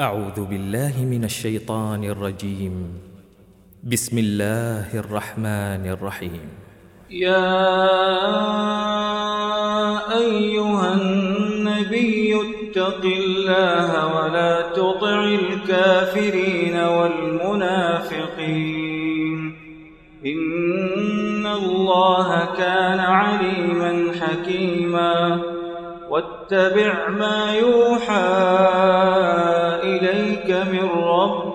أعوذ بالله من الشيطان الرجيم. بسم الله الرحمن الرحيم. يا أيها النبي اتق الله ولا تطع الكافرين والمنافقين. إن الله كان عليما حكيما. واتبع ما يوحى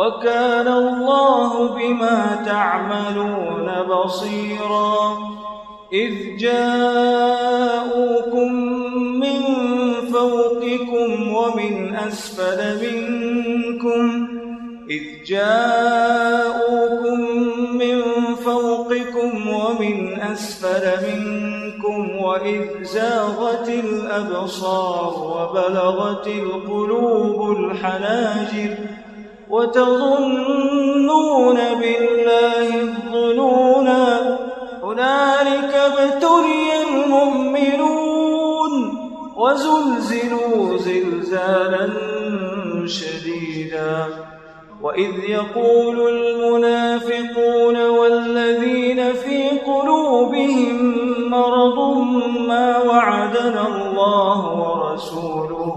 وكان الله بما تعملون بصيرا. إذ جاءوكم من فوقكم ومن أسفل منكم. إذ جاءوكم من فوقكم ومن أسفل منكم. وإذ زاغت الأبصار وبلغت القلوب الحناجر. وتظنون بالله الظنونا هنالك ابتلي المؤمنون وزلزلوا زلزالا شديدا. وإذ يقول المنافقون والذين في قلوبهم مرض ما وعدنا الله ورسوله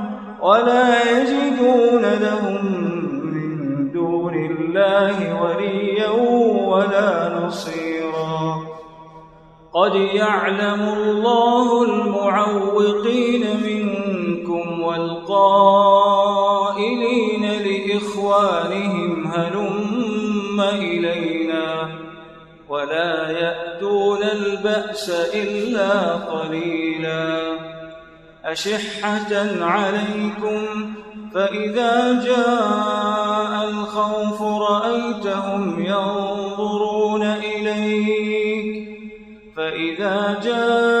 ولا يجدون لهم من دون الله وليا ولا نصيرا. قد يعلم الله المعوقين منكم والقائلين لإخوانهم هلم إلينا ولا يأتون البأس إلا قليلا. أشحة عليكم فإذا جاء الخوف رأيتهم ينظرون إليك فإذا جاء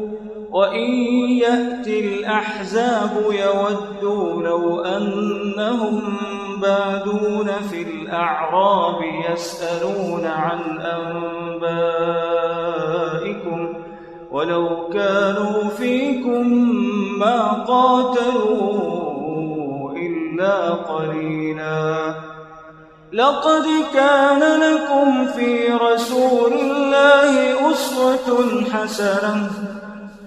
وإن يأتي الأحزاب يودوا لو أنهم بادون في الأعراب يسألون عن أنبائكم ولو كانوا فيكم ما قاتلوا إلا قليلا. لقد كان لكم في رسول الله أسوة حسنة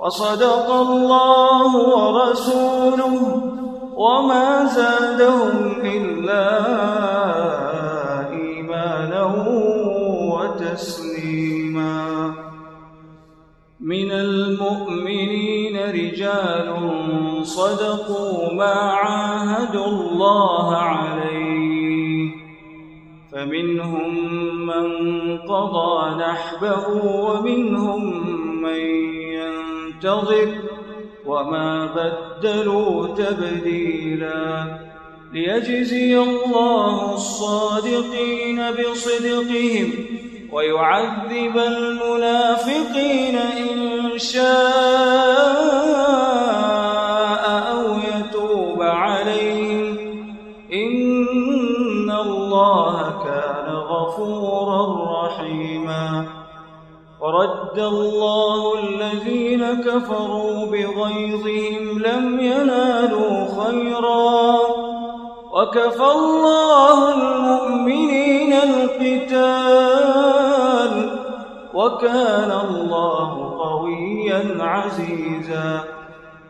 وصدق الله ورسوله وما زادهم إلا إيمانا وتسليما. من المؤمنين رجال صدقوا ما عاهدوا الله عليه. فمنهم من قضى نحبه ومنهم من ينتظر وما بدلوا تبديلا ليجزي الله الصادقين بصدقهم ويعذب المنافقين إن شاء ورد الله الذين كفروا بغيظهم لم ينالوا خيرا. وكفى الله المؤمنين القتال. وكان الله قويا عزيزا.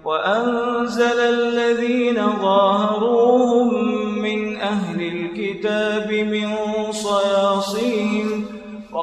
وأنزل الذين ظاهروهم من أهل الكتاب من صياصيهم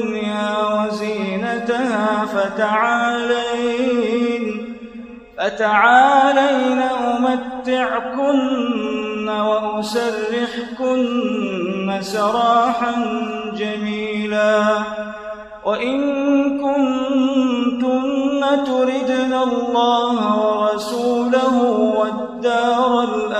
الدنيا وزينتها فتعالين فتعالين أمتعكن وأسرحكن سراحا جميلا. وإن كنتن تردن الله ورسوله والدار الآخرة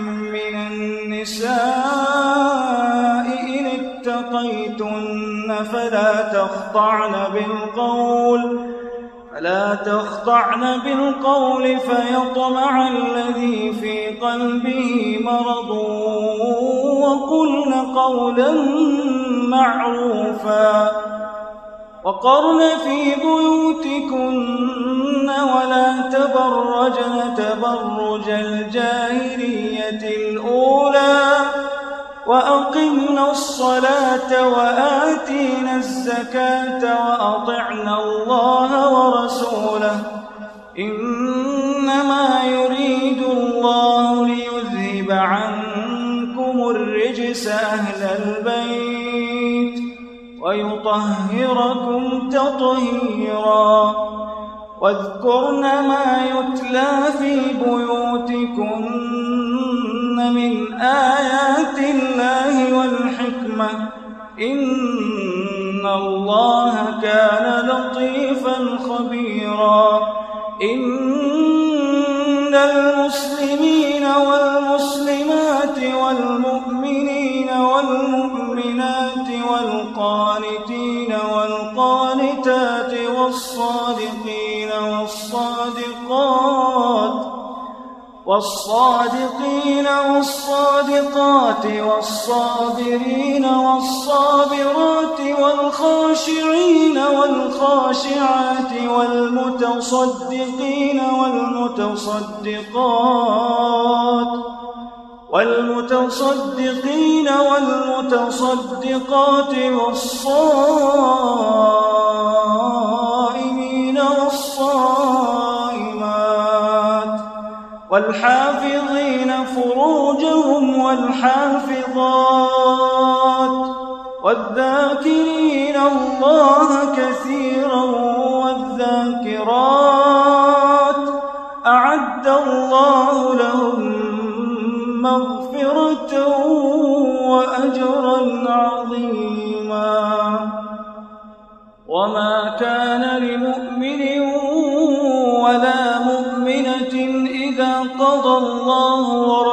فلا تخضعن بالقول فلا تخضعن بالقول فيطمع الذي في قلبه مرض وقلن قولا معروفا. وقرن في بيوتكن ولا تبرجن تبرج الجاهلية الأولى. وأقمنا الصلاة وآتينا الزكاة وأطعنا الله ورسوله. إنما يريد الله ليذهب عنكم الرجس أهل البيت ويطهركم تطهيرا. واذكرن ما يتلى في بيوتكن من آيات الله والحكمة. إن الله كان لطيفا خبيرا. إن المسلمين والمسلمات والمؤمنين والمؤمنات والقانتين والقانتات والصادقين والصادقين والصادقات والصابرين والصابرات والخاشعين والخاشعات والمتصدقين والمتصدقات والمتصدقين والمتصدقات والصائمين والحافظين فروجهم والحافظات والذاكرين الله كثيرا والذاكرات أعد الله لهم مغفرة وأجرا عظيما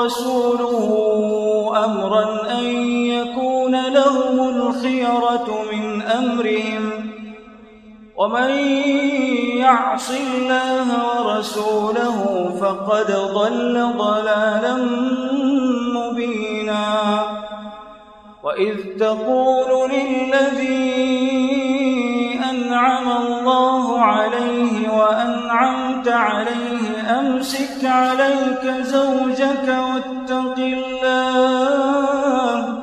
ورسوله أمرا أن يكون لهم الخيرة من أمرهم ومن يعص الله ورسوله فقد ضل ضلالا مبينا وإذ تقول للذي أنعم الله عليه وأنعمت عليه أمسك عليك زوجك واتق الله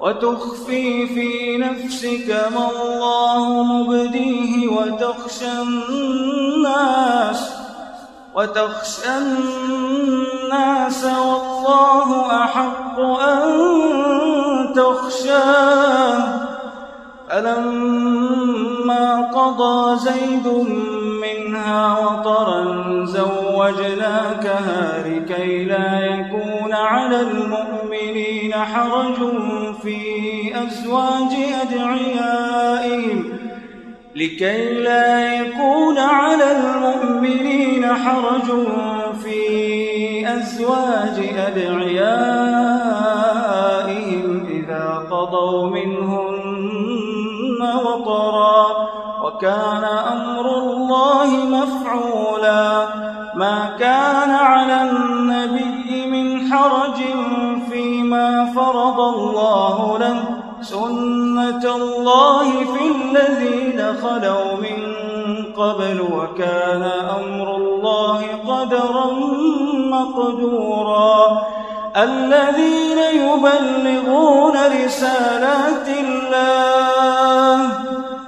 وتخفي في نفسك ما الله مبديه وتخشى الناس وتخشى الناس والله أحق أن تخشاه. فلما قضى زيد وطرا زوجناكها لكي لا يكون على المؤمنين حرج في أزواج أدعيائهم لكي لا يكون على المؤمنين حرج في أزواج أدعيائهم إذا قضوا منهن وطرا وكان مفعولا. ما كان على النبي من حرج فيما فرض الله له سنة الله في الذين خلوا من قبل وكان أمر الله قدرا مقدورا. الذين يبلغون رسالات الله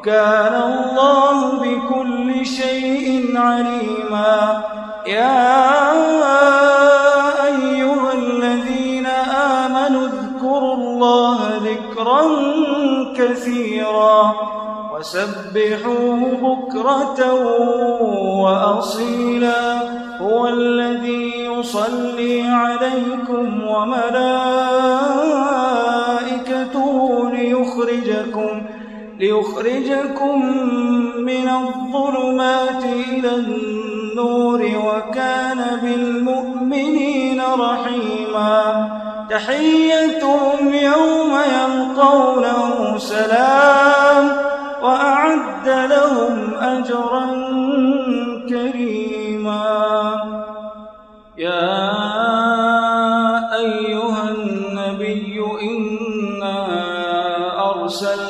وكان الله بكل شيء عليما. يا أيها الذين آمنوا اذكروا الله ذكرا كثيرا وسبحوه بكرة وأصيلا. هو الذي يصلي عليكم وملائكته ليخرجكم من الظلمات إلى النور وكان بالمؤمنين رحيما. تحيتهم يوم يلقونه سلام وأعد لهم أجرا كريما. يا أيها النبي إنا أرسلناك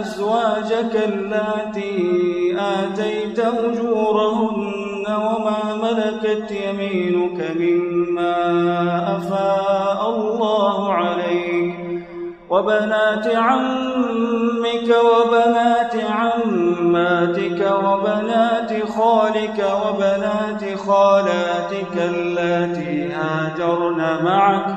أزواجك اللاتي آتيت أجورهن وما ملكت يمينك مما أفاء الله عليك وبنات عمك وبنات عماتك وبنات خالك وبنات خالاتك اللاتي هاجرن معك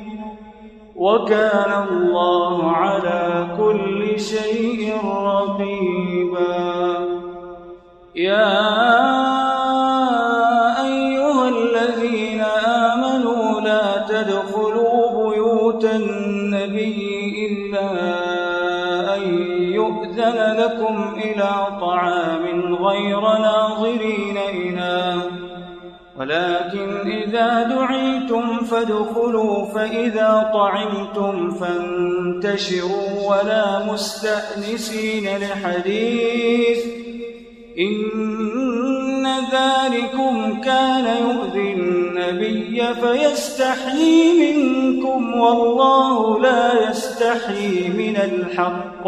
وكان الله على كل شيء رقيبا. يا أيها الذين آمنوا لا تدخلوا بيوت النبي إلا أن يؤذن لكم إلى طعام غير ناظرين إناه ولكن إذا دعيتم فادخلوا فإذا طعمتم فانتشروا ولا مستأنسين لحديث. إن ذلكم كان يؤذي النبي فيستحيي منكم والله لا يستحيي من الحق.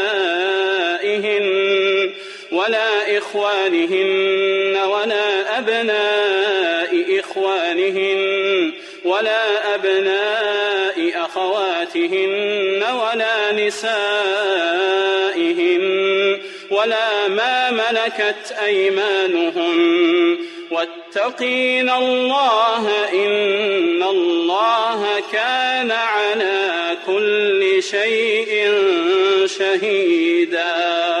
إخوانهن ولا أبناء إخوانهن ولا أبناء أخواتهن ولا نسائهن ولا ما ملكت أيمانهن واتقين الله إن الله كان على كل شيء شهيدا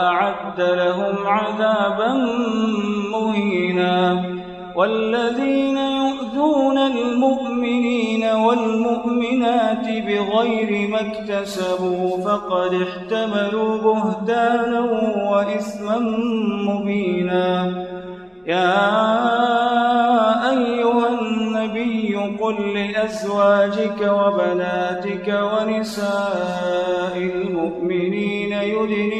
وأعد لهم عذابا مهينا. والذين يؤذون المؤمنين والمؤمنات بغير ما اكتسبوا فقد احتملوا بهتانا وإثما مبينا. يا أيها النبي قل لأزواجك وبناتك ونساء المؤمنين يدنين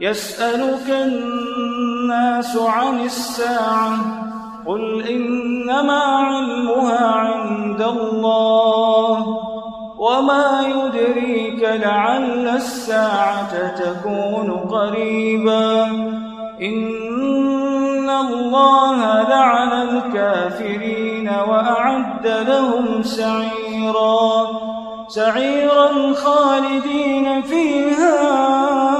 يسألك الناس عن الساعة قل إنما علمها عند الله وما يدريك لعل الساعة تكون قريبا إن الله لعن الكافرين وأعد لهم سعيرا سعيرا خالدين فيها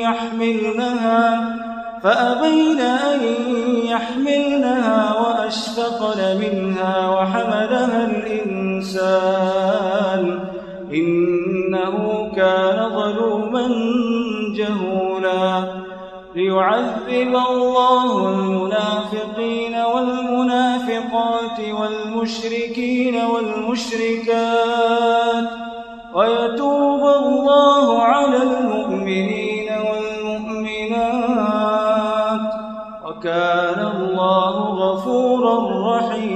يحملنها فأبين أن يحملنها وأشفقن منها وحملها الإنسان. إنه كان ظلوما جهولا. ليعذب الله المنافقين والمنافقات والمشركين والمشركات ويتوب الله على المؤمنين. الرحيم